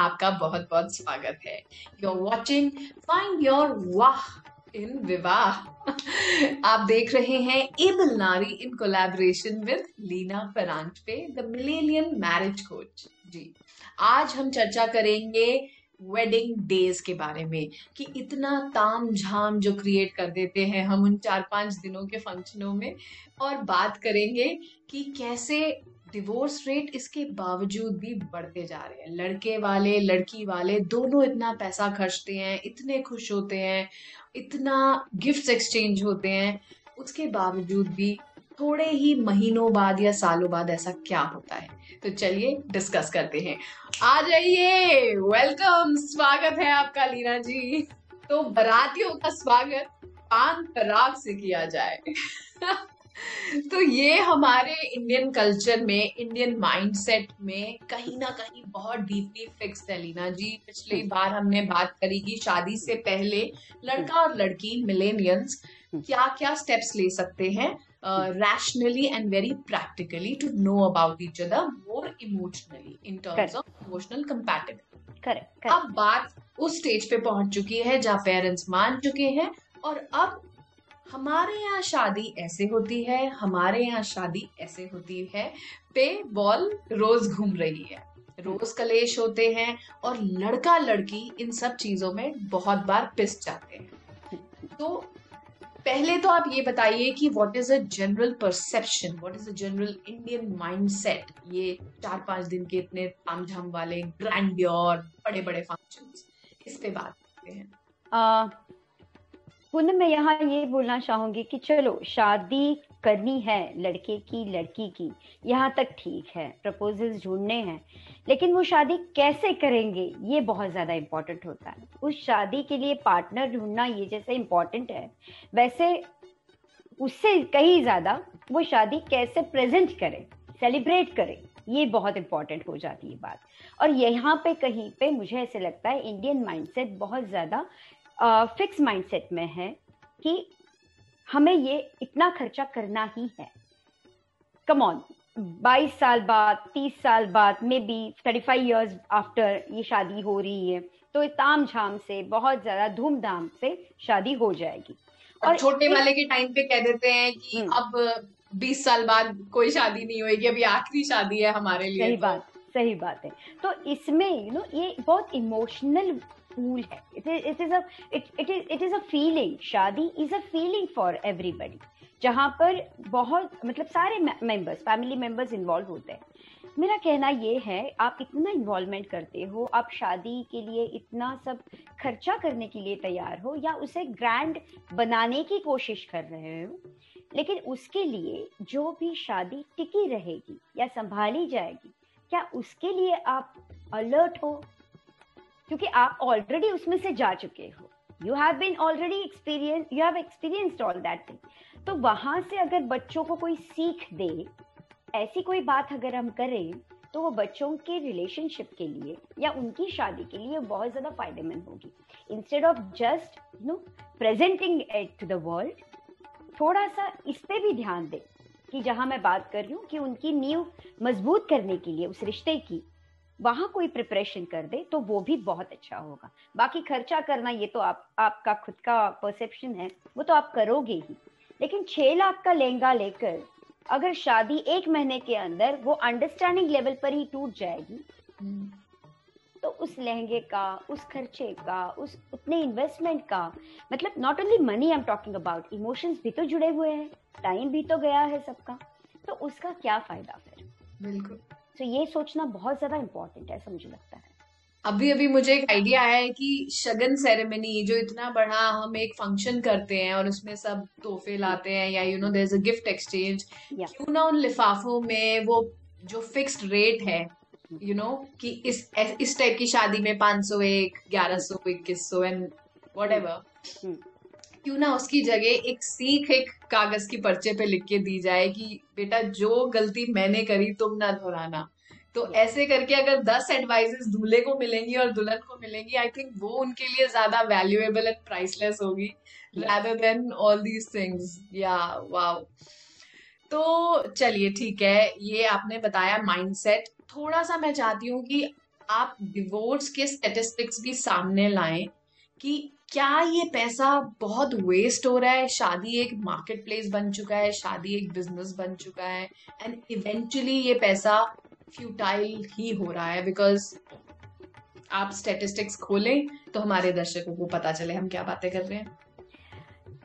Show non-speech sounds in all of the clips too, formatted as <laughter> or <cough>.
आपका बहुत बहुत स्वागत है। You are watching find your वाह इन विवाह आप देख रहे हैं एबल नारी इन कोलैबोरेशन विद लीना पे the millennial marriage coach ji, आज हम चर्चा करेंगे वेडिंग डेज़ के बारे में, कि इतना ताम झाम जो क्रिएट कर देते हैं हम उन चार पाँच दिनों के फंक्शनों में, और बात करेंगे कि कैसे डिवोर्स रेट इसके बावजूद भी बढ़ते जा रहे हैं। लड़के वाले, लड़की वाले दोनों इतना पैसा खर्चते हैं, इतने खुश होते हैं, इतना गिफ्ट्स एक्सचेंज होते हैं, उसके बावजूद भी थोड़े ही महीनों बाद या सालों बाद ऐसा क्या होता है? तो चलिए डिस्कस करते हैं। आ जाइए! वेलकम स्वागत है आपका, लीना जी। तो बरातियों का स्वागत पान पराग से किया जाए। <laughs> तो ये हमारे इंडियन कल्चर में इंडियन माइंडसेट में कहीं ना कहीं बहुत डीपली फिक्स है लीना जी। पिछली बार हमने बात करी कि शादी से पहले लड़का और लड़की मिलेनियंस क्या क्या स्टेप्स ले सकते हैं rationally and very practically to know about each other more emotionally in terms of emotional compatibility अब बात उस स्टेज पे पहुँच चुकी है जहाँ पेरेंट्स मान चुके हैं और अब हमारे यहाँ शादी ऐसे होती है, हमारे यहाँ शादी ऐसे होती है। पे बॉल रोज घूम रही है। रोज कलेश होते हैं और लड़का लड़की इन सब चीज़ों में बहुत बार पिस जाते हैं। तो पहले तो आप ये बताइए कि what is a general perception what is a general Indian mindset ये चार पाँच दिन के इतने तामझाम वाले ग्रैंड बड़े बड़े फ़ंक्शन इस पे बात करते हैं। पुनः मैं यहाँ ये बोलना चाहूँगी कि चलो, शादी करनी है लड़के की, लड़की की, यहाँ तक ठीक है प्रपोजल्स ढूँढने हैं, लेकिन वो शादी कैसे करेंगे, ये बहुत ज़्यादा इम्पोर्टेंट होता है। उस शादी के लिए पार्टनर ढूंढना ये जैसे इम्पोर्टेंट है। वैसे उससे कहीं ज़्यादा वो शादी कैसे प्रेजेंट करें सेलिब्रेट करें, ये बहुत इंपॉर्टेंट हो जाती है बात। और यहाँ पे कहीं पे मुझे ऐसे लगता है इंडियन माइंडसेट बहुत ज़्यादा फिक्स माइंडसेट में है कि हमें ये इतना खर्चा करना ही है कम ऑन 22 साल बाद 30 साल बाद maybe thirty five years after ये शादी हो रही है तो ताम झाम से बहुत ज़्यादा धूमधाम से शादी हो जाएगी और छोटे वाले के टाइम पे कह देते हैं कि हम्म। अब 20 साल बाद कोई शादी नहीं होगी अभी आखिरी शादी है हमारे लिए सही तो। बात सही बात है तो इसमें यू नो ये बहुत इमोशनल फूल है. इट इज़ अ फीलिंग शादी is a feeling for everybody जहाँ पर बहुत मतलब सारे मेंबर्स फैमिली मेंबर्स इन्वॉल्व होते हैं. मेरा कहना ये है, आप इतना इन्वॉल्वमेंट करते हो, आप शादी के लिए इतना सब खर्चा करने के लिए तैयार हो या उसे ग्रैंड बनाने की कोशिश कर रहे हो, लेकिन उसके लिए जो भी शादी टिकी रहेगी या संभाली जाएगी, क्या उसके लिए आप अलर्ट हो? क्योंकि आप ऑलरेडी उसमें से जा चुके हो। You have been already experience you have experienced all that thing तो वहाँ से अगर बच्चों को कोई सीख दे, ऐसी कोई बात अगर हम करें तो वो बच्चों के रिलेशनशिप के लिए या उनकी शादी के लिए बहुत ज़्यादा फ़ायदेमंद होगी। Instead of just you know presenting it to the world थोड़ा सा इस पे भी ध्यान दे कि जहाँ मैं बात कर रही हूँ कि उनकी नींव मज़बूत करने के लिए, उस रिश्ते की वहाँ कोई प्रिपरेशन कर दे तो वो भी बहुत अच्छा होगा। बाकी खर्चा करना ये तो आप आपका खुद का परसेप्शन है वो तो आप करोगे ही। लेकिन छह लाख का लहंगा लेकर अगर शादी एक महीने के अंदर वो अंडरस्टैंडिंग लेवल पर ही टूट जाएगी तो उस लहंगे का उस खर्चे का उस उतने इन्वेस्टमेंट का मतलब not only money I am talking about emotions भी तो जुड़े हुए हैं टाइम भी तो गया है सबका तो उसका क्या फ़ायदा फिर? बिल्कुल। तो ये सोचना बहुत ज़्यादा इम्पोर्टेंट है ऐसा मुझे लगता है। अभी अभी मुझे एक आइडिया आया है कि शगन सेरेमनी जो इतना बड़ा हम एक फ़ंक्शन करते हैं और उसमें सब तोहफे लाते हैं या you know there a gift exchange क्यों ना उन लिफाफों में वो जो फिक्स्ड रेट है यू you नो know, कि इस इस टाइप की शादी में पाँच सौ एक ग्यारह सौ इक्कीस सौ एंड वट एवर क्यों ना उसकी जगह एक सीख एक कागज़ की पर्चे पे लिख के दी जाए कि बेटा जो गलती मैंने करी तुम ना दोहराना। तो ऐसे करके अगर दस एडवाइजेस दूल्हे को मिलेंगी और दुल्हन को मिलेंगी आई थिंक वो उनके लिए ज़्यादा वैल्यूएबल एंड प्राइसलेस होगी rather then all these things या वाओ तो चलिए ठीक है ये आपने बताया माइंडसेट थोड़ा सा मैं चाहती हूँ कि आप डिवोर्स के स्टेटिस्टिक्स भी सामने लाएँ कि क्या ये पैसा बहुत वेस्ट हो रहा है? शादी एक मार्केट प्लेस बन चुका है, शादी एक बिज़नेस बन चुका है एंड इवेंचुअली ये पैसा फ्यूटाइल ही हो रहा है बिकॉज़ आप स्टेटिस्टिक्स खोलें तो हमारे दर्शकों को पता चले हम क्या बातें कर रहे हैं।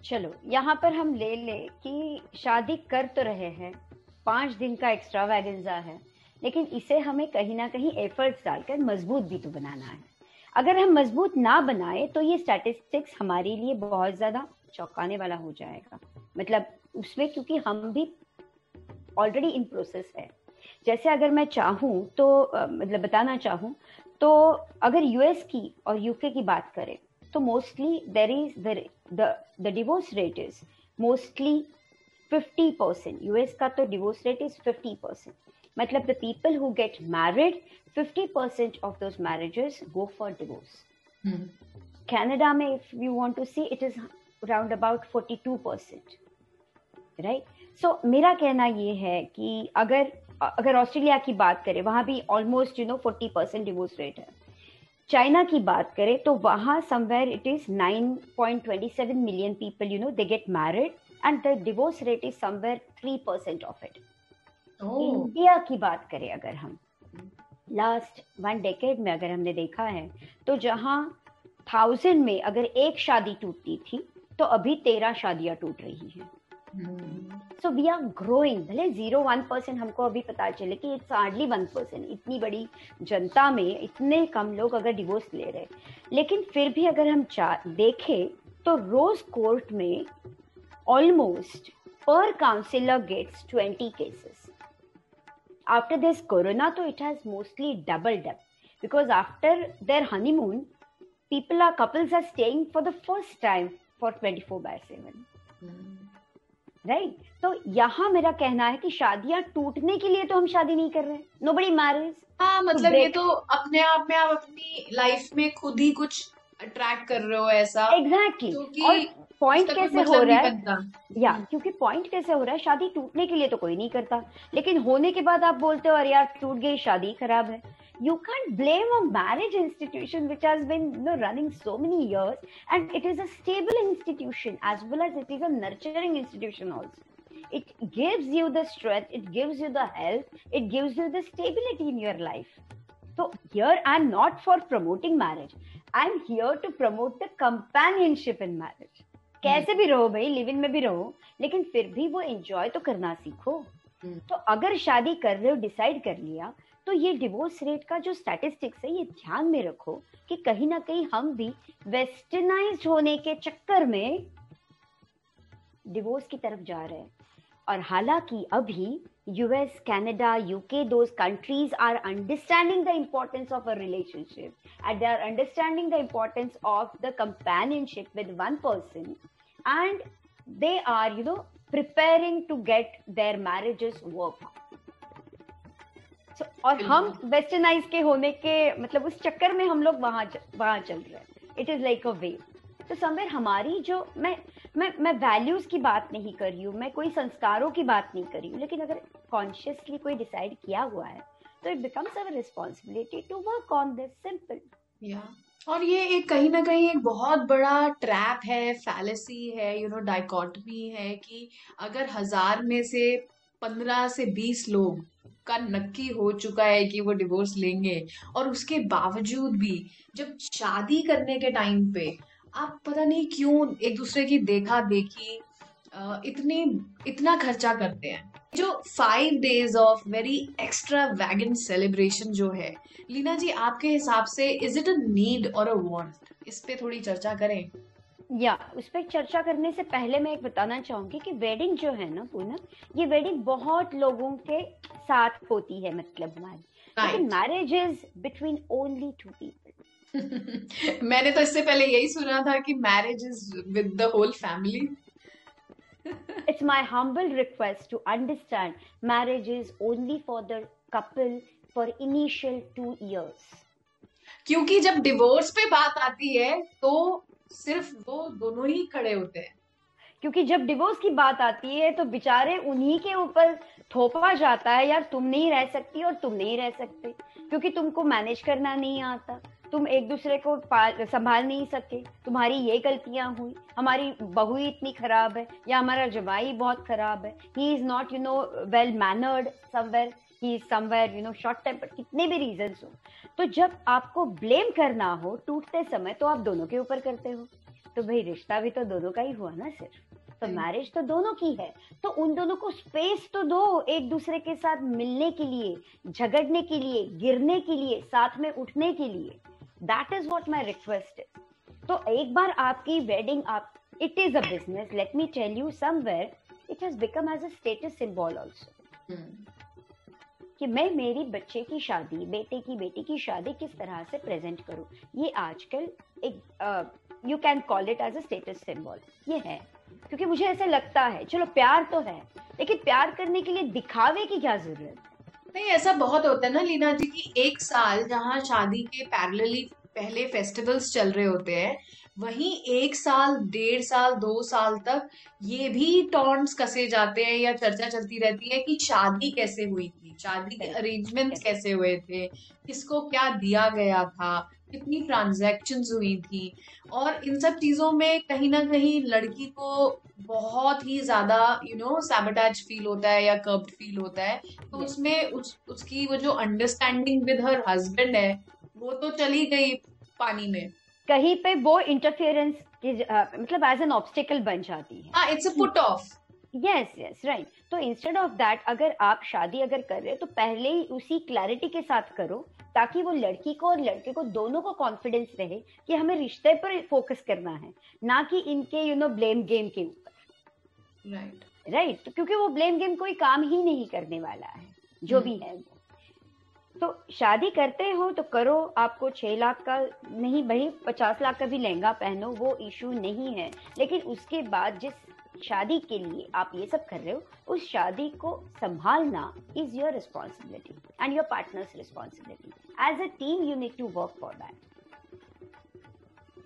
चलो, यहाँ पर हम ले ले कि शादी कर तो रहे हैं, पाँच दिन का एक्स्ट्रा वैगेंजा है, लेकिन इसे हमें कहीं ना कहीं एफर्ट्स डालकर मज़बूत भी तो बनाना है। अगर हम मज़बूत ना बनाए तो ये स्टैटिस्टिक्स हमारे लिए बहुत ज़्यादा चौंकाने वाला हो जाएगा। मतलब उसमें क्योंकि हम भी ऑलरेडी इन प्रोसेस है। जैसे अगर मैं चाहूँ तो मतलब बताना चाहूँ तो अगर यूएस की और यूके की बात करें तो mostly there is the divorce rate is mostly fifty percent US का तो divorce rate is fifty percent मतलब the people who get married fifty percent of those marriages go for divorce Canada में if you want to see it is around about forty two percent right so मेरा कहना ये है कि अगर अगर Australia की बात करें वहाँ भी almost you know forty percent divorce rate है। चाइना की बात करें तो वहाँ somewhere it is nine point twenty seven million people you know they get married and the divorce rate is somewhere three percent of it India की बात करें अगर हम। लास्ट वन डेकेड में अगर हमने देखा है तो जहाँ थाउज़ेंड में अगर एक शादी टूटती थी तो अभी तेरह शादियाँ टूट रही हैं। सो वी आर ग्रोइंग भले ज़ीरो वन परसेंट हमको अभी पता चले कि इट्स हार्डली वन परसेंट इतनी बड़ी जनता में इतने कम लोग अगर डिवोर्स ले रहे लेकिन फिर भी अगर हम देखें तो रोज कोर्ट में almost per counselor gets 20 cases. After this corona, though, it has mostly doubled up because after their honeymoon, people are couples are staying for the first time for 24 by 7. Right right? तो यहाँ मेरा कहना है कि शादियाँ टूटने के लिए तो हम शादी नहीं कर रहे नो बड़ी मैरिज हाँ मतलब तो ये तो अपने आप में आप अपनी लाइफ में खुद ही कुछ अट्रैक्ट कर रहे हो ऐसा एग्जैक्टली exactly. और पॉइंट कैसे मतलब हो रहा है या क्योंकि पॉइंट कैसे हो रहा है शादी टूटने के लिए तो कोई नहीं करता लेकिन होने के बाद आप बोलते हो अरे यार टूट गई शादी खराब है you can't blame a marriage institution which has been you know, running so many years and it is a stable institution as well as it is a nurturing institution also it gives you the strength it gives you the health it gives you the stability in your life so here i'm not for promoting marriage. I'm here to promote the companionship in marriage. कैसे भी रहो भाई live in में भी रहो लेकिन फिर भी वो एंजॉय तो करना सीखो। तो अगर शादी कर रहे हो डिसाइड कर लिया तो ये डिवोर्स रेट का जो स्टैटिस्टिक्स है ये ध्यान में रखो कि कहीं ना कहीं हम भी वेस्टर्नाइज होने के चक्कर में डिवोर्स की तरफ़ जा रहे हैं। और हालाँकि अभी US Canada UK those countries are understanding the importance of a relationship and they are understanding the importance of the companionship with one person and they are you know preparing to get their marriages work और हम westernise के होने के मतलब उस चक्कर में हम लोग वहाँ वहाँ चल रहे हैं। It is like a way तो समवेयर हमारी जो, मैं मैं मैं वैल्यूज़ की बात नहीं कर रही हूँ, मैं कोई संस्कारों की बात नहीं कर रही हूँ, लेकिन अगर कॉन्शियसली कोई डिसाइड किया हुआ है तो it becomes our responsibility to work on this simple और ये एक कहीं ना कहीं एक बहुत बड़ा ट्रैप है फैलेसी है यू नो डाइकॉटमी है कि अगर हज़ार में से पंद्रह से बीस लोग का नक्की हो चुका है कि वो डिवोर्स लेंगे, और उसके बावजूद भी जब शादी करने के टाइम पे आप पता नहीं क्यों एक दूसरे की देखा देखी इतने इतना खर्चा करते हैं। जो five days of very extravagant celebration जो है लीना जी आपके हिसाब से इज़ इट अ नीड और अ वांट इस पे थोड़ी चर्चा करें। या उस पर चर्चा करने से पहले मैं एक बताना चाहूँगी कि वेडिंग जो है ना पूनम ये वेडिंग बहुत लोगों के साथ होती है मतलब हमारी लेकिन marriage is between only two people मैंने तो इससे पहले यही सुना था कि marriage is with the whole family it's my humble request to understand marriage is only for the couple for initial two years. क्योंकि जब डिवोर्स पे बात आती है तो सिर्फ़ वो दोनों ही खड़े होते हैं। क्योंकि जब डिवोर्स की बात आती है तो बेचारे उन्हीं के ऊपर थोपा जाता है यार तुम नहीं रह सकती और तुम नहीं रह सकते क्योंकि तुमको मैनेज करना नहीं आता। तुम एक दूसरे को संभाल नहीं सके। तुम्हारी ये गलतियाँ हुई। हमारी बहू इतनी खराब है या हमारा जवाई बहुत खराब है। He is not you know well mannered somewhere he is somewhere you know short temper कितने भी रीजन हो। तो जब आपको ब्लेम करना हो टूटते समय तो आप दोनों के ऊपर करते हो। तो भाई रिश्ता भी तो दोनों का ही हुआ ना सिर्फ़। तो मैरिज तो दोनों की है। तो उन दोनों को स्पेस तो दो एक दूसरे के साथ मिलने के लिए झगड़ने के लिए गिरने के लिए साथ में उठने के लिए। That is what my request is तो एक बार आपकी वेडिंग आप it is a business let me tell you somewhere it has become as a status symbol also कि मैं मेरी बच्चे की शादी बेटे की बेटी की शादी किस तरह से प्रेजेंट करूँ? ये आजकल एक you can call it as a status symbol ये है. क्योंकि मुझे ऐसा लगता है चलो प्यार तो है लेकिन प्यार करने के लिए दिखावे की क्या ज़रूरत नहीं ऐसा बहुत होता है ना लीना जी की एक साल जहाँ शादी के पैरेलली पहले फेस्टिवल्स चल रहे होते हैं वहीं एक साल डेढ़ साल दो साल तक ये भी टॉन्ट्स कसे जाते हैं या चर्चा चलती रहती है कि शादी कैसे हुई थी शादी के अरेंजमेंट्स कैसे हुए थे किसको क्या दिया गया था कितनी ट्रांजेक्शन हुई थी। और इन सब चीज़ों में कहीं ना कहीं लड़की को बहुत ही ज़्यादा यू नो सैबटाज फील होता है या कर्ब्ड फील होता है। तो उसमें उस उसकी वो जो अंडरस्टैंडिंग विद हर हस्बैंड है वो तो चली गई पानी में। कहीं पे वो इंटरफेरेंस मतलब एज एन ऑब्स्टिकल बन जाती है। हाँ it's a put of yes yes right तो इंस्टेड ऑफ़ दैट अगर आप शादी अगर कर रहे हो तो पहले ही उसी क्लैरिटी के साथ करो ताकि वो लड़की को और लड़के को दोनों को कॉन्फिडेंस रहे कि हमें रिश्ते पर फोकस करना है ना कि इनके यू नो ब्लेम गेम के ऊपर। राइट राइट तो क्योंकि वो ब्लेम गेम कोई काम ही नहीं करने वाला है जो भी है वो। तो शादी करते हो तो करो आपको छह लाख का नहीं भाई पचास लाख का भी लहंगा पहनो वो इशू नहीं है। लेकिन उसके बाद जिस शादी के लिए आप ये सब कर रहे हो उस शादी को संभालना is your responsibility and your partner's responsibility as a team you need to work for that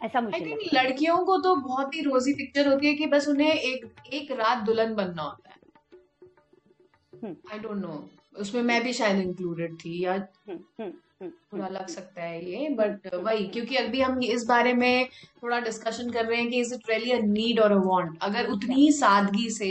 ऐसा मुझे लड़कियों को तो बहुत ही रोजी पिक्चर होती है कि बस उन्हें एक एक रात दुल्हन बनना होता है। आई डोंट नो उसमें मैं भी शायद इंक्लूडेड थी या हम्म, हम्म। बुरा लग सकता है ये बट वही क्योंकि अभी हम इस बारे में थोड़ा डिस्कशन कर रहे हैं कि is it really a need और अ वांट अगर उतनी सादगी से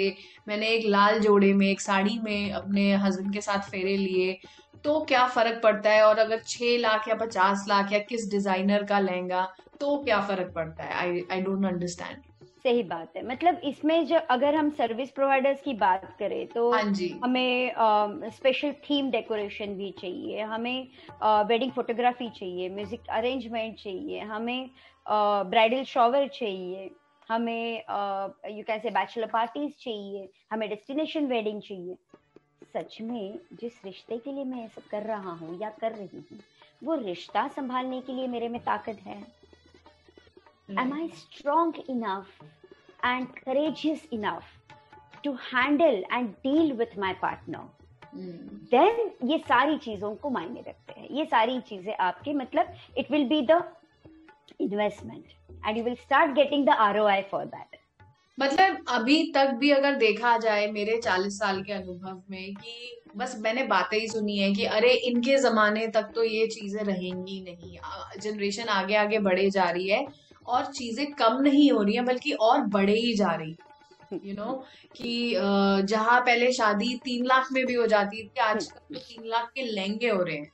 मैंने एक लाल जोड़े में एक साड़ी में अपने हस्बैंड के साथ फेरे लिए तो क्या फ़र्क पड़ता है? और अगर छह लाख या पचास लाख या किस डिज़ाइनर का लहंगा तो क्या फ़र्क पड़ता है? आई आई डोंट अंडरस्टैंड सही बात है। मतलब इसमें जो अगर हम सर्विस प्रोवाइडर्स की बात करें तो हाँ हमें स्पेशल थीम डेकोरेशन भी चाहिए हमें वेडिंग फोटोग्राफी चाहिए म्यूज़िक अरेंजमेंट चाहिए हमें ब्राइडल शॉवर चाहिए हमें you can say bachelor parties चाहिए हमें डेस्टिनेशन वेडिंग चाहिए। सच में जिस रिश्ते के लिए मैं ये सब कर रहा हूँ या कर रही हूँ वो रिश्ता संभालने के लिए मेरे में ताकत है। Am I strong enough and courageous enough to handle and deal with my partner? Then hmm. ये सारी चीज़ों को मायने रखते हैं। ये सारी चीज़ें आपके मतलब it will be the investment and you will start getting the R for that मतलब अभी तक भी अगर देखा जाए मेरे चालीस साल के अनुभव में कि बस मैंने बातें ही सुनी है कि अरे इनके जमाने तक तो ये चीज़ें रहेंगी नहीं। जनरेशन आगे आगे बढ़े जा रही है। और चीज़ें कम नहीं हो रही है बल्कि और बढ़े ही जा रही यू नो कि जहाँ पहले शादी तीन लाख में भी हो जाती थी आजकल तो तीन लाख के लहंगे हो रहे हैं।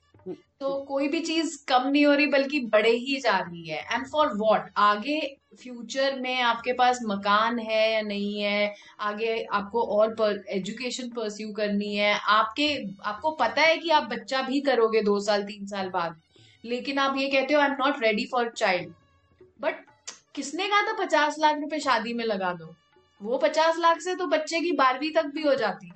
तो कोई भी चीज़ कम नहीं हो रही बल्कि बढ़े ही जा रही है। एंड फॉर वॉट आगे फ्यूचर में आपके पास मकान है या नहीं है आगे आपको और पर, एजुकेशन परस्यू करनी है। आपके आपको पता है कि आप बच्चा भी करोगे दो साल तीन साल बाद। लेकिन आप ये कहते हो I am not ready for child but किसने कहा था पचास लाख रुपए शादी में लगा दो? वो पचास लाख से तो बच्चे की बारहवीं तक भी हो जाती।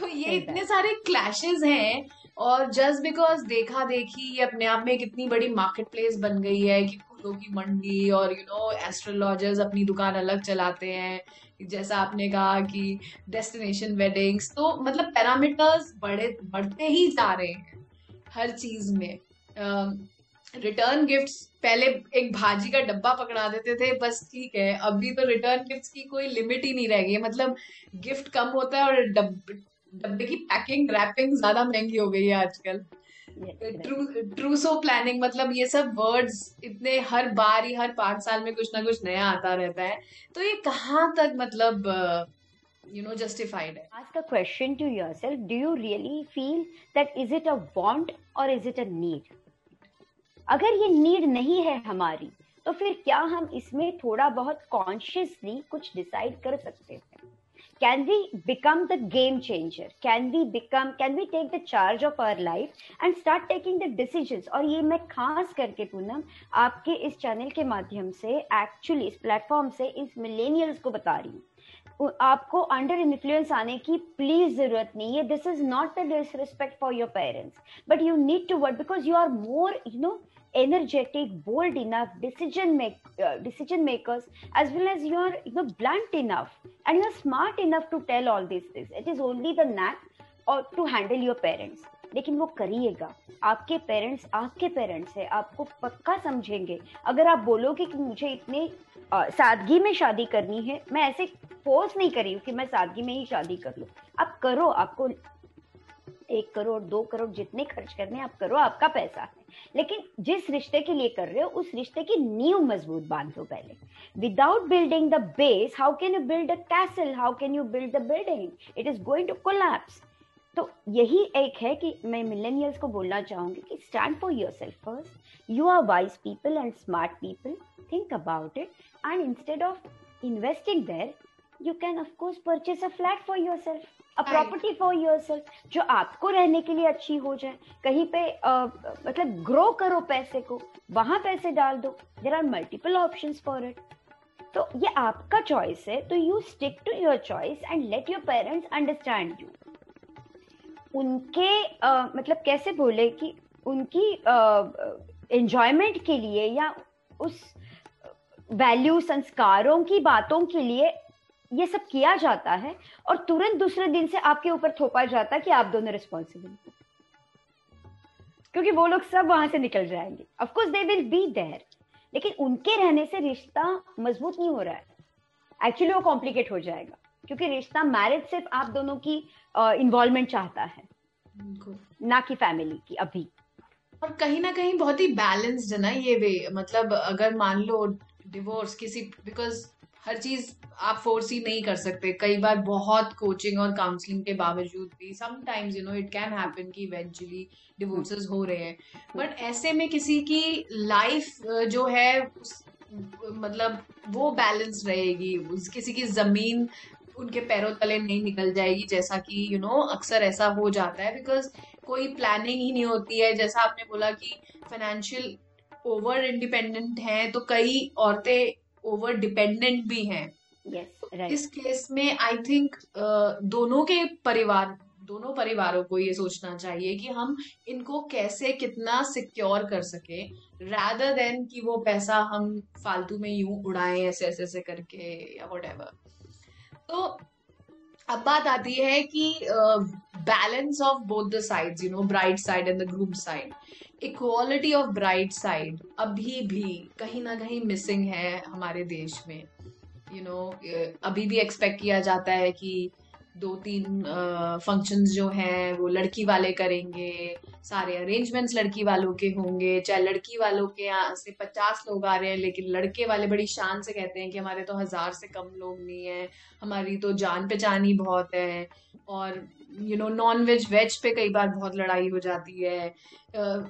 तो ये इतने सारे क्लैशेस हैं और जस्ट बिकॉज़ देखा देखी ये अपने आप में कितनी बड़ी मार्केट प्लेस बन गई है कि फूलों की मंडी और यू नो एस्ट्रोलॉजर्स अपनी दुकान अलग चलाते हैं। जैसा आपने कहा कि डेस्टिनेशन वेडिंग्स तो मतलब पैरामीटर्स बड़े बढ़ते ही जा रहे हैं हर चीज़ में। रिटर्न गिफ्ट्स पहले एक भाजी का डब्बा पकड़ा देते थे बस ठीक है। अभी तो रिटर्न गिफ्ट्स की कोई लिमिट ही नहीं रह गई मतलब गिफ्ट कम होता है और डब्बे की पैकिंग रैपिंग ज़्यादा महँगी हो गई है आजकल। ट्रूसो प्लानिंग मतलब ये सब वर्ड्स इतने हर बार ही हर पाँच साल में कुछ ना कुछ नया आता रहता है। तो ये कहाँ तक मतलब you know justified ask a question to yourself. Do you really feel that is it a want or is it a need? अगर ये नीड नहीं है हमारी तो फिर क्या हम इसमें थोड़ा बहुत कॉन्शियसली कुछ डिसाइड कर सकते हैं? Can we become the game changer? Can we become, can we take the charge of our life and start taking the decisions? और ये मैं खास करके पूनम आपके इस चैनल के माध्यम से एक्चुअली इस प्लेटफॉर्म से, इस मिलेनियल्स को बता रही हूँ। आपको अंडर इन्फ्लुएंस आने की प्लीज़ ज़रूरत नहीं है। This is not the disrespect for your parents but you need to work because you are more you know energetic bold enough decision make uh, decision makers as well as you're you know blunt enough and you're smart enough to tell all these things it is only the knack or to handle your parents लेकिन वो करिएगा आपके parents आपके parents है आपको पक्का समझेंगे अगर आप बोलोगे कि मुझे इतने सादगी में शादी करनी है मैं ऐसे फोर्स नहीं करी हूँ कि मैं सादगी में ही शादी कर लूँ आप करो आपको एक करोड़, दो करोड़ जितने खर्च करने आप करो, आपका पैसा है। लेकिन जिस रिश्ते के लिए कर रहे हो, उस रिश्ते की नींव मज़बूत बांधो पहले। Without building the base how can you build a castle how can you build the building it is going to collapse तो यही एक है कि मैं मिलेनियल्स को बोलना चाहूँगी कि stand for yourself first you are wise people and smart people think about it and instead of investing there you can of course purchase a flat for yourself a property for yourself जो आपको रहने के लिए अच्छी हो जाए। कहीं पे मतलब ग्रो करो पैसे को वहाँ पैसे डाल दो। There are multiple option for it तो ये आपका चॉइस है तो you stick to your choice and let your parents understand you उनके uh, मतलब कैसे बोले कि उनकी एंजॉयमेंट uh, के लिए या उस वैल्यू संस्कारों की बातों के लिए ये सब किया जाता है और तुरंत दूसरे दिन से आपके ऊपर थोपा जाता है कि आप दोनों रिस्पॉन्सिबल क्योंकि वो लोग सब वहाँ से निकल जाएँगे। Of course they will be there लेकिन उनके रहने से रिश्ता मज़बूत नहीं हो रहा है। एक्चुअली वो कॉम्प्लिकेट हो जाएगा क्योंकि रिश्ता मैरिज सिर्फ़ आप दोनों की इन्वॉल्वमेंट चाहता है ना कि फैमिली की अभी। और कहीं ना कहीं बहुत ही बैलेंस्ड है ना ये वे मतलब अगर मान लो डिवोर्स किसी बिकॉज़ हर चीज़ आप फोर्स ही नहीं कर सकते। कई बार बहुत कोचिंग और काउंसलिंग के बावजूद भी sometimes you know it can happen कि इवेंचुअली डिवोर्सेस हो रहे हैं। बट ऐसे में किसी की लाइफ जो है मतलब वो बैलेंस रहेगी। किसी की ज़मीन उनके पैरों तले नहीं निकल जाएगी, जैसा कि यू नो अक्सर ऐसा हो जाता है। बिकॉज़ कोई प्लानिंग ही नहीं होती है। जैसा आपने बोला कि फाइनेंशियल ओवर इंडिपेंडेंट हैं तो कई औरतें ओवर डिपेंडेंट भी हैं। Yes, right. इस केस में आई थिंक दोनों के परिवार दोनों परिवारों को ये सोचना चाहिए कि हम इनको कैसे कितना सिक्योर कर सके रादर देन कि वो पैसा हम फालतू में यूँ उड़ाएँ ऐसे ऐसे ऐसे करके या वट तो अब बात आती है कि balance of both the sides you know bright side and the group side equality of bright side अभी भी कहीं ना कहीं मिसिंग है हमारे देश में। यू you नो know, अभी भी एक्सपेक्ट किया जाता है कि दो तीन फ़ंक्शंस जो हैं, वो लड़की वाले करेंगे, सारे अरेंजमेंट्स लड़की वालों के होंगे, चाहे लड़की वालों के यहाँ से पचास लोग आ रहे हैं, लेकिन लड़के वाले बड़ी शान से कहते हैं कि हमारे तो हज़ार से कम लोग नहीं है, हमारी तो जान पहचान ही बहुत है, और you know non veg veg पे कई बार बहुत लड़ाई हो जाती है।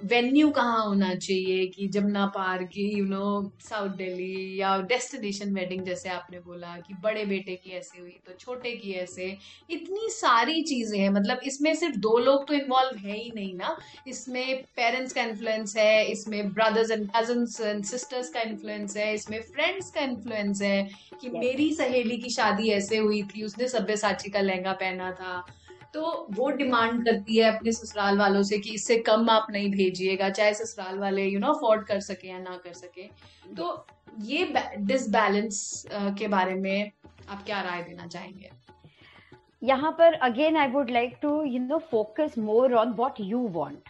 वेन्यू कहाँ होना चाहिए कि Jamuna park you know south Delhi या डेस्टिनेशन वेडिंग जैसे आपने बोला कि बड़े बेटे की ऐसे हुई तो छोटे की ऐसे इतनी सारी चीज़ें हैं। मतलब इसमें सिर्फ़ दो लोग तो इन्वॉल्व है ही नहीं ना। इसमें पेरेंट्स का इन्फ्लुएंस है इसमें brothers and cousins and sisters का इन्फ्लुएंस है इसमें फ्रेंड्स का इन्फ्लुएंस है कि मेरी सहेली की शादी ऐसे हुई थी उसने सभ्य साची का लहंगा पहना था। तो वो डिमांड करती है अपने ससुराल वालों से कि इससे कम आप नहीं भेजिएगा चाहे ससुराल वाले यू नो अफोर्ड कर सके या ना कर सके। तो ये डिसबैलेंस के बारे में आप क्या राय देना चाहेंगे? यहाँ पर again I would like to you know focus more on what you want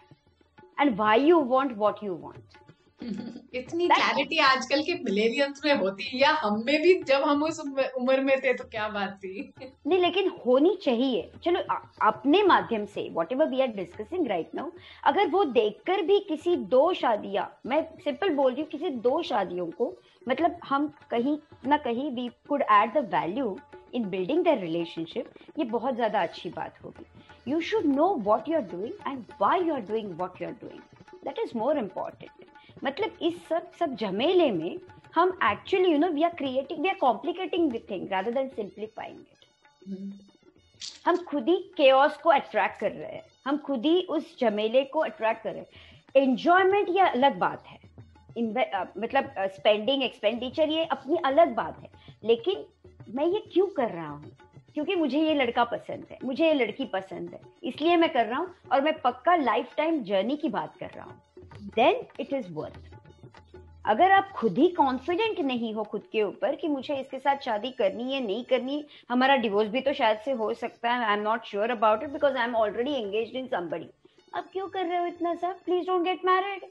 and why you want what you want इतनी क्लैरिटी आजकल के मिलेनियंस में होती है या हम में भी जब हम उस उम्र में थे तो क्या बात थी? नहीं लेकिन होनी चाहिए। चलो आ, अपने माध्यम से whatever we are discussing right now अगर वो देखकर भी किसी दो शादियाँ मैं सिंपल बोल रही हूँ किसी दो शादियों को मतलब हम कहीं ना कहीं we could add the value in building the relationship ये बहुत ज़्यादा अच्छी बात होगी। You should know what you are doing and why you are doing what you are doing that is more important मतलब इस सब सब झमेले में हम actually you know we are creating we are complicating the thing rather than simplifying it हम खुद ही chaos को अट्रैक्ट कर रहे हैं। हम खुद ही उस झमेले को अट्रैक्ट कर रहे हैं। एंजॉयमेंट ये अलग बात है। मतलब स्पेंडिंग एक्सपेंडिचर ये अपनी अलग बात है। लेकिन मैं ये क्यों कर रहा हूँ? क्योंकि मुझे ये लड़का पसंद है, मुझे ये लड़की पसंद है। इसलिए मैं कर रहा हूँ और मैं पक्का लाइफ टाइम जर्नी की बात कर रहा हूँ। देन इट इज़ वर्थ अगर आप खुद ही कॉन्फिडेंट नहीं हो खुद के ऊपर कि मुझे इसके साथ शादी करनी है, नहीं करनी हमारा डिवोर्स भी तो शायद से हो सकता है I am not sure about it because I am already engage in somebody अब क्यों कर रहे हो इतना सब? प्लीज़ डोंट गेट मैरिड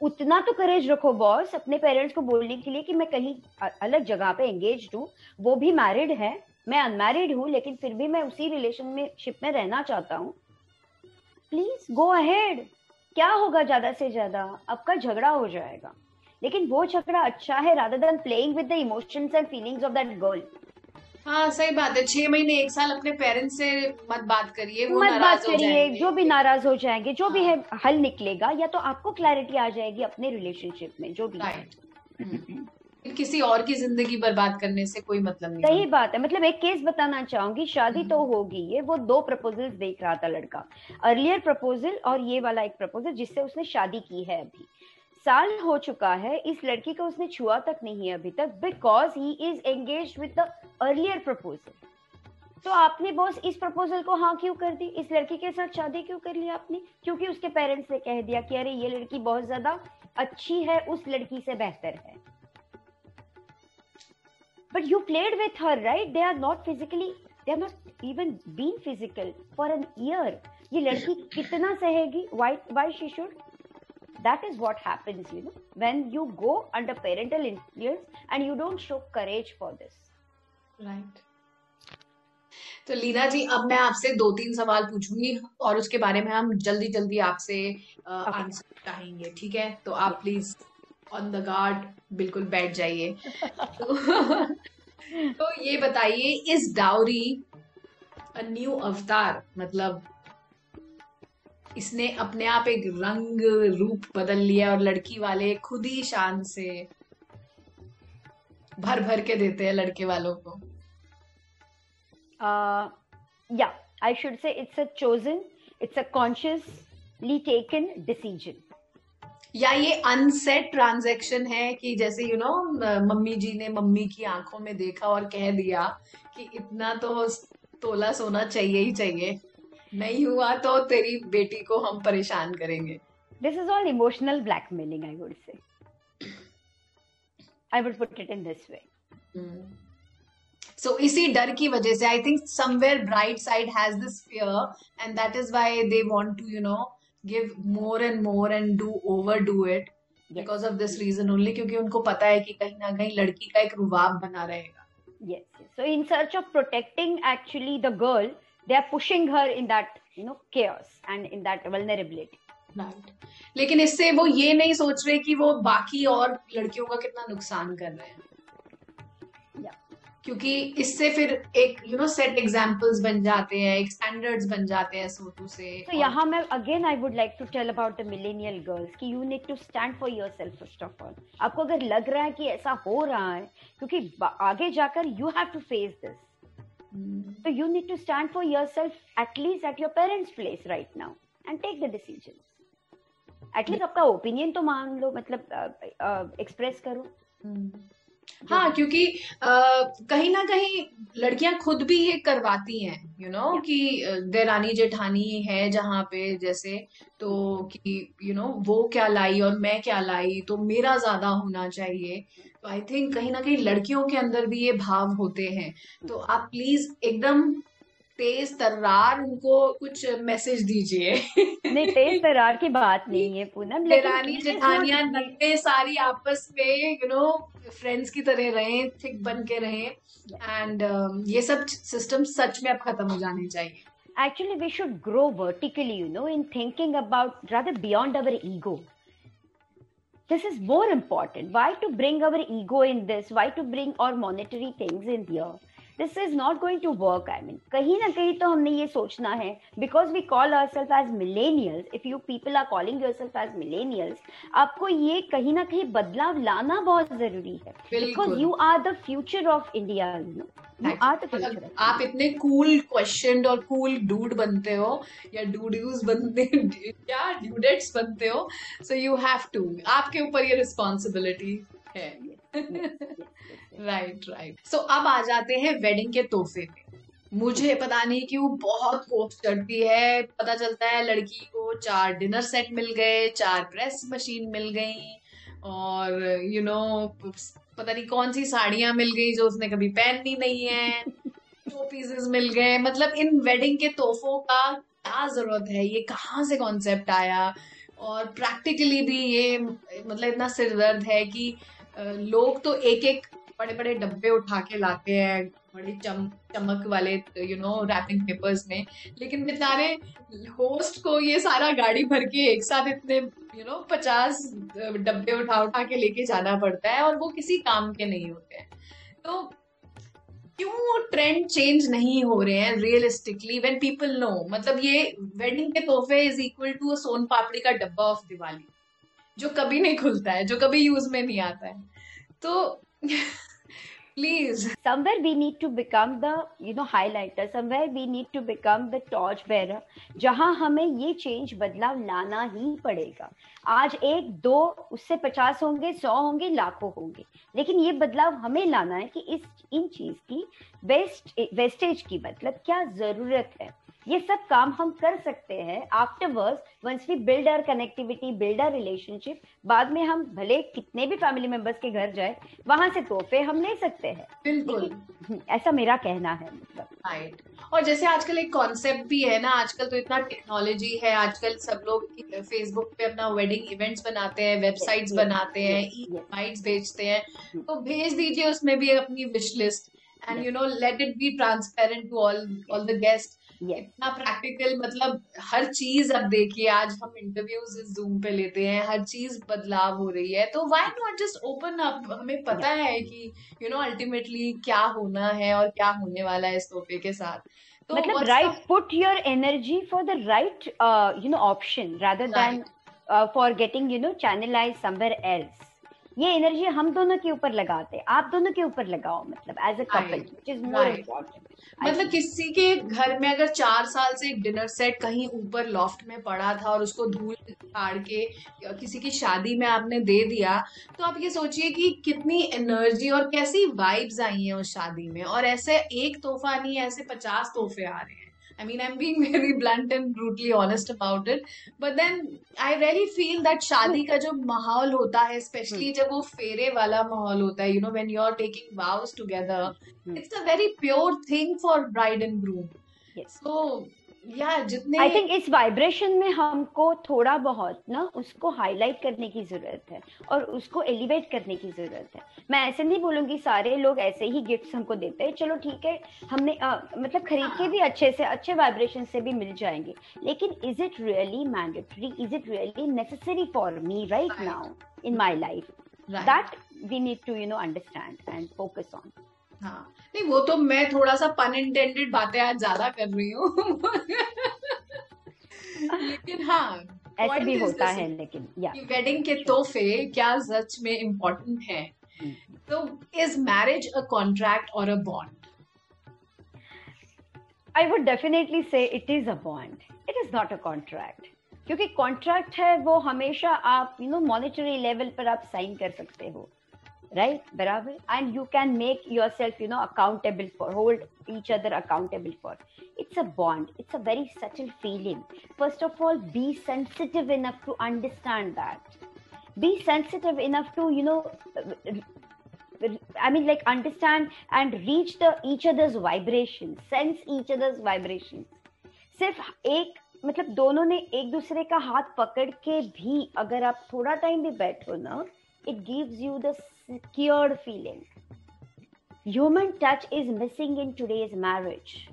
उतना तो करेज रखो बॉस अपने पेरेंट्स को बोलने के लिए कि मैं कहीं अलग जगह पे एंगेज हूँ, वो भी मैरिड है। मैं अनमैरिड हूँ लेकिन फिर भी मैं उसी रिलेशन में शिप में रहना चाहता हूँ। प्लीज़ गो अहेड क्या होगा ज़्यादा से ज़्यादा? आपका झगड़ा हो जाएगा। लेकिन वो झगड़ा अच्छा है rather than playing with the emotions and feelings of that girl हाँ सही बात है। छह महीने एक साल अपने पेरेंट्स से मत बात करिए मत बात करिए जो भी नाराज़ हो जाएँगे जो हाँ. भी है हल निकलेगा या तो आपको क्लैरिटी आ जाएगी अपने रिलेशनशिप में जो भी राइट किसी और की ज़िंदगी बर्बाद करने से कोई मतलब नहीं सही बात है। मतलब एक केस बताना चाहूँगी शादी तो हम्म। होगी ये वो दो प्रपोजल देख रहा था लड़का। अर्लियर प्रपोजल और ये वाला एक प्रपोजल जिससे उसने शादी की है अभी। साल हो चुका है इस लड़की को उसने छुआ तक नहीं है अभी तक because he is engage with the earlier proposal तो आपने बॉस इस प्रपोजल को हाँ क्यों कर दी? इस लड़की के साथ शादी क्यों कर ली आपने? क्योंकि उसके पेरेंट्स ने कह दिया कि अरे ये लड़की बहुत ज़्यादा अच्छी है उस लड़की से बेहतर है। But you played with her, right? They are not physically, they are not even been physical for an year. ये लड़की कितना सहेगी? Why, why she should? That is what happens, you know, when you go under parental influence and you don't show courage for this. Right. तो लीना जी अब मैं आपसे दो तीन सवाल पूछूँगी और उसके बारे में हम जल्दी जल्दी आपसे आंसर चाहेंगे ठीक है तो आप प्लीज़ ऑन द गार्ड बिल्कुल बैठ जाइए। <laughs> तो, <laughs> तो ये बताइए इस डाउरी अ न्यू अवतार मतलब इसने अपने आप एक रंग रूप बदल लिया और लड़की वाले खुद ही शान से भर भर के देते हैं लड़के वालों को। या I should say it's a chosen it's a consciously taken decision या ये अनसेट ट्रांजेक्शन है कि जैसे you you know know, mummy ji ने मम्मी की आँखों में देखा और कह दिया कि इतना तो तोला सोना चाहिए ही चाहिए। नहीं हुआ तो तेरी बेटी को हम परेशान करेंगे। This is all emotional blackmailing I would say I would put it in this way so इसी डर की वजह से I think somewhere bright side has this fear and that is why they want to you know give more and more and do overdo it because of this reason only क्योंकि उनको पता है कि कहीं ना कहीं लड़की का एक रुबाब बना रहेगा yes so in search of protecting actually the girl they are pushing her in that you know chaos and in that vulnerability right लेकिन इससे वो ये नहीं सोच रहे कि वो बाकी और लड़कियों का कितना नुकसान कर रहे हैं क्योंकि इससे फिर एक यू नो सेट एग्जांपल्स बन जाते हैं एक स्टैंडर्ड्स बन जाते हैं सोटू से। तो यहाँ मैं again I would like to tell about the millennial girls कि you need to stand for yourself first of all आपको अगर लग रहा है कि ऐसा हो रहा है क्योंकि आगे जाकर you have to face this तो you need to stand for yourself at least at your parents place right now and take the decision at least आपका ओपिनियन तो मान लो मतलब एक्सप्रेस करो। Hmm. हाँ क्योंकि आ, कहीं ना कहीं लड़कियाँ खुद भी ये करवाती हैं यू नो कि देरानी जेठानी है जहाँ पे जैसे तो कि यू you नो know, वो क्या लाई और मैं क्या लाई तो मेरा ज़्यादा होना चाहिए। तो आई थिंक कहीं ना कहीं लड़कियों के अंदर भी ये भाव होते हैं। तो आप प्लीज़ एकदम तेज तर्रार उनको कुछ मैसेज दीजिए। नहीं तेज तर्रार की बात <laughs> नहीं है पूनम देरानी जेठानिया नंदे सारी आपस में यू नो फ्रेंड्स की तरह रहे थिक बन के रहे एंड uh, um, ये सब सिस्टम सच में अब खत्म हो जाने चाहिए। Actually we should grow vertically you know in thinking about rather beyond our ego this is more important why to bring our ego in this why to bring our monetary things in there this is not going to work I mean कहीं ना कहीं तो हमने ये सोचना है because we call ourself as millennials if you people are calling yourself as millennials आपको ये कहीं ना कहीं बदलाव लाना बहुत ज़रूरी है। Because you are the future of India you know आप इतने कूल क्वेश्चन और कूल डूड बनते हो या डूड्यूज बनते या ड्यूडेट्स बनते हो सो यू हैव टू आपके ऊपर ये रिस्पॉन्सिबिलिटी है। राइट राइट सो अब आ जाते हैं वेडिंग के तोहफे पे। मुझे पता नहीं क्यों बहुत कोप चढ़ती है। पता चलता है लड़की को चार डिनर सेट मिल गए चार प्रेस मशीन मिल गई और यू you नो know, पता नहीं कौन सी साड़ियाँ मिल गई जो उसने कभी पहननी नहीं है। <laughs> शो पीसेस मिल गए। मतलब इन वेडिंग के तोहफों का क्या ज़रूरत है? ये कहाँ से कॉन्सेप्ट आया? और प्रैक्टिकली भी ये मतलब इतना सिरदर्द है कि लोग तो एक एक बड़े बड़े डब्बे उठा के लाते हैं, बड़े चम, चमक वाले यू नो रैपिंग पेपर्स में। लेकिन बेचारे होस्ट को ये सारा गाड़ी भर के एक साथ इतने यू नो पचास डब्बे उठा उठा के लेके जाना पड़ता है और वो किसी काम के नहीं होते हैं। तो क्यों ट्रेंड चेंज नहीं हो रहे हैं रियलिस्टिकली व्हेन पीपल नो मतलब ये वेडिंग के तोहफे is equal to soan papdi का डब्बा ऑफ़ दिवाली जो कभी नहीं खुलता है, जो कभी यूज़ में नहीं आता है। तो please somewhere we need to become the, you know, highlighter. Somewhere we need to become the torch bearer, जहाँ हमें ये चेंज बदलाव लाना ही पड़ेगा। आज एक, दो, उससे पचास होंगे, सौ होंगे, लाखों होंगे। लेकिन ये बदलाव हमें लाना है कि इस, इन चीज़ की वेस्ट वेस्टेज की मतलब क्या ज़रूरत है। ये सब काम हम कर सकते हैं afterwards once we build our connectivity build our relationship बाद में हम भले कितने भी फैमिली मेंबर्स के घर जाए वहाँ से तोहफे हम ले सकते हैं। बिल्कुल। हम्म, ऐसा मेरा कहना है मतलब। राइट और जैसे आजकल एक कॉन्सेप्ट भी है ना आजकल तो इतना टेक्नोलॉजी है आजकल सब लोग फेसबुक पे अपना वेडिंग इवेंट्स बनाते हैं वेबसाइट्स बनाते हैं ई भेजते हैं। हम्म। तो भेज दीजिए उसमें भी अपनी wish list and you know let it be transparent to all all the guest इतना प्रैक्टिकल मतलब हर चीज़ अब देखिए आज हम इंटरव्यूज़ जूम पे लेते हैं हर चीज़ बदलाव हो रही है तो why not just open up हमें पता yeah. है कि यू नो अल्टीमेटली क्या होना है और क्या होने वाला है इस तोहफे के साथ। तो मतलब right put your energy for the right you know option rather than for getting you know channelize somewhere else ये एनर्जी हम दोनों के ऊपर लगाते आप दोनों के ऊपर लगाओ मतलब as a couple which is more important मतलब किसी के घर में अगर चार साल से एक डिनर सेट कहीं ऊपर लॉफ्ट में पड़ा था और उसको धूल फाड़ के किसी की शादी में आपने दे दिया तो आप ये सोचिए कि कितनी एनर्जी और कैसी वाइब्स आई हैं उस शादी में। और ऐसे एक तोहफा नहीं ऐसे पचास तोहफे आ रहे हैं। I mean, I'm being <laughs> very blunt and brutally honest about it. But then I really feel that शादी का जो माहौल होता है especially जब वो फेरे वाला माहौल होता है you know when you're taking vows together it's a very pure thing for bride and groom. Yes. So या जितने आई थिंक इस वाइब्रेशन में हमको थोड़ा बहुत ना उसको हाईलाइट करने की ज़रूरत है और उसको एलिवेट करने की ज़रूरत है। मैं ऐसे नहीं बोलूँगी सारे लोग ऐसे ही गिफ्ट्स हमको देते हैं। चलो ठीक है हमने आ, मतलब खरीद के भी अच्छे से अच्छे वाइब्रेशन से भी मिल जाएँगे। लेकिन is it really mandatory is it really necessary for me right now in my life that we need to you know understand and focus on हाँ। नहीं वो तो मैं थोड़ा सा पन इंटेंडेड बातें आज ज़्यादा कर रही हूँ। लेकिन हाँ ऐसे भी होता है लेकिन या वेडिंग के तोहफे क्या सच में इम्पोर्टेंट है? हम्म। तो इज़ मैरिज अ कॉन्ट्रैक्ट और a bond I would definitely say it is a bond it is not a contract क्योंकि कॉन्ट्रैक्ट है वो हमेशा आप यू नो मॉनिटरी लेवल पर आप साइन कर सकते हो। right barabar and you can make yourself you know accountable for hold each other accountable for it's a bond it's a very subtle feeling first of all be sensitive enough to understand that be sensitive enough to you know I mean, like understand and reach the each other's vibration, sense each other's vibration. सिर्फ एक मतलब दोनों ने एक दूसरे का हाथ पकड़ के भी अगर आप थोड़ा टाइम भी बैठो ना it gives you the secured feeling. Human touch is missing in today's marriage.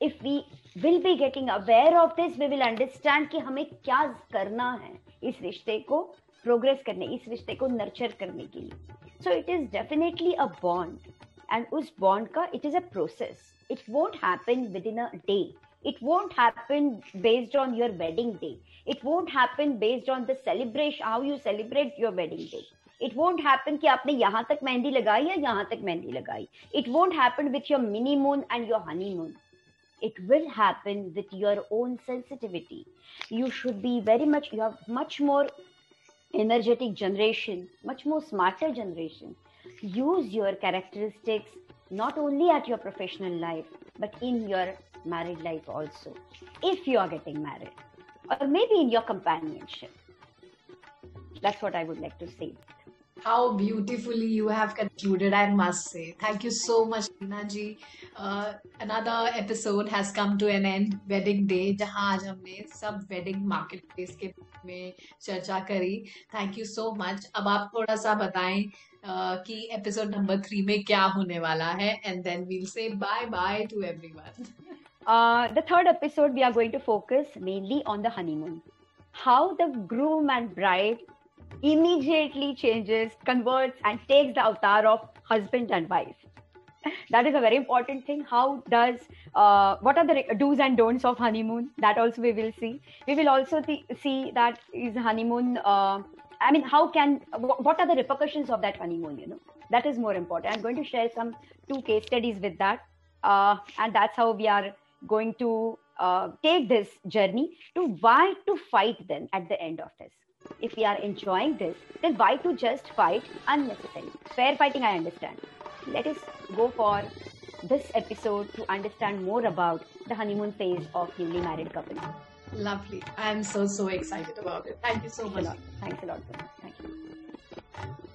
If we will be getting aware of this, we will understand कि हमें क्या करना है इस रिश्ते को प्रोग्रेस करने इस रिश्ते को नर्चर करने के लिए so it is definitely a bond and उस बॉन्ड का it is a process it won't happen within a day it won't happen based on your wedding day it won't happen based on the celebration how you celebrate your wedding day it won't happen कि आपने यहाँ तक मेहंदी लगाई या यहाँ तक मेहंदी लगाई it won't happen with your mini moon and your honeymoon it will happen with your own sensitivity you should be very much you have much more energetic generation, much more smarter generation, use your characteristics not only at your professional life, but in your married life also, if you are getting married, or maybe in your companionship. That's what I would like to say. How beautifully you have concluded, I must say. Thank you so much, Tina ji. Uh, another episode has come to an end, Wedding Day, जहाँ आज हमने सब wedding marketplace के में चर्चा करी thank you so much अब आप थोड़ा सा बताएँ uh, कि एपिसोड नंबर थ्री में क्या होने वाला है and then we'll say bye bye to everyone Uh, the third episode, we are going to focus mainly on the honeymoon. How the groom and bride immediately changes, converts, and takes the avatar of husband and wife. that is a very important thing. How does uh, what are the do's and don'ts of honeymoon? That also we will see. We will also th- see that is honeymoon uh, i mean how can what are the repercussions of that honeymoon you know? That is more important. I'm going to share some two case studies with that. Uh, and that's how we are going to uh, take this journey to why to fight then at the end of this if we are enjoying this then why to just fight unnecessarily fair fighting i understand let us go for this episode to understand more about the honeymoon phase of newly married couples. Lovely. I'm so, so excited about it. Thank you so Thanks much. a lot. Thanks a lot. Thank you.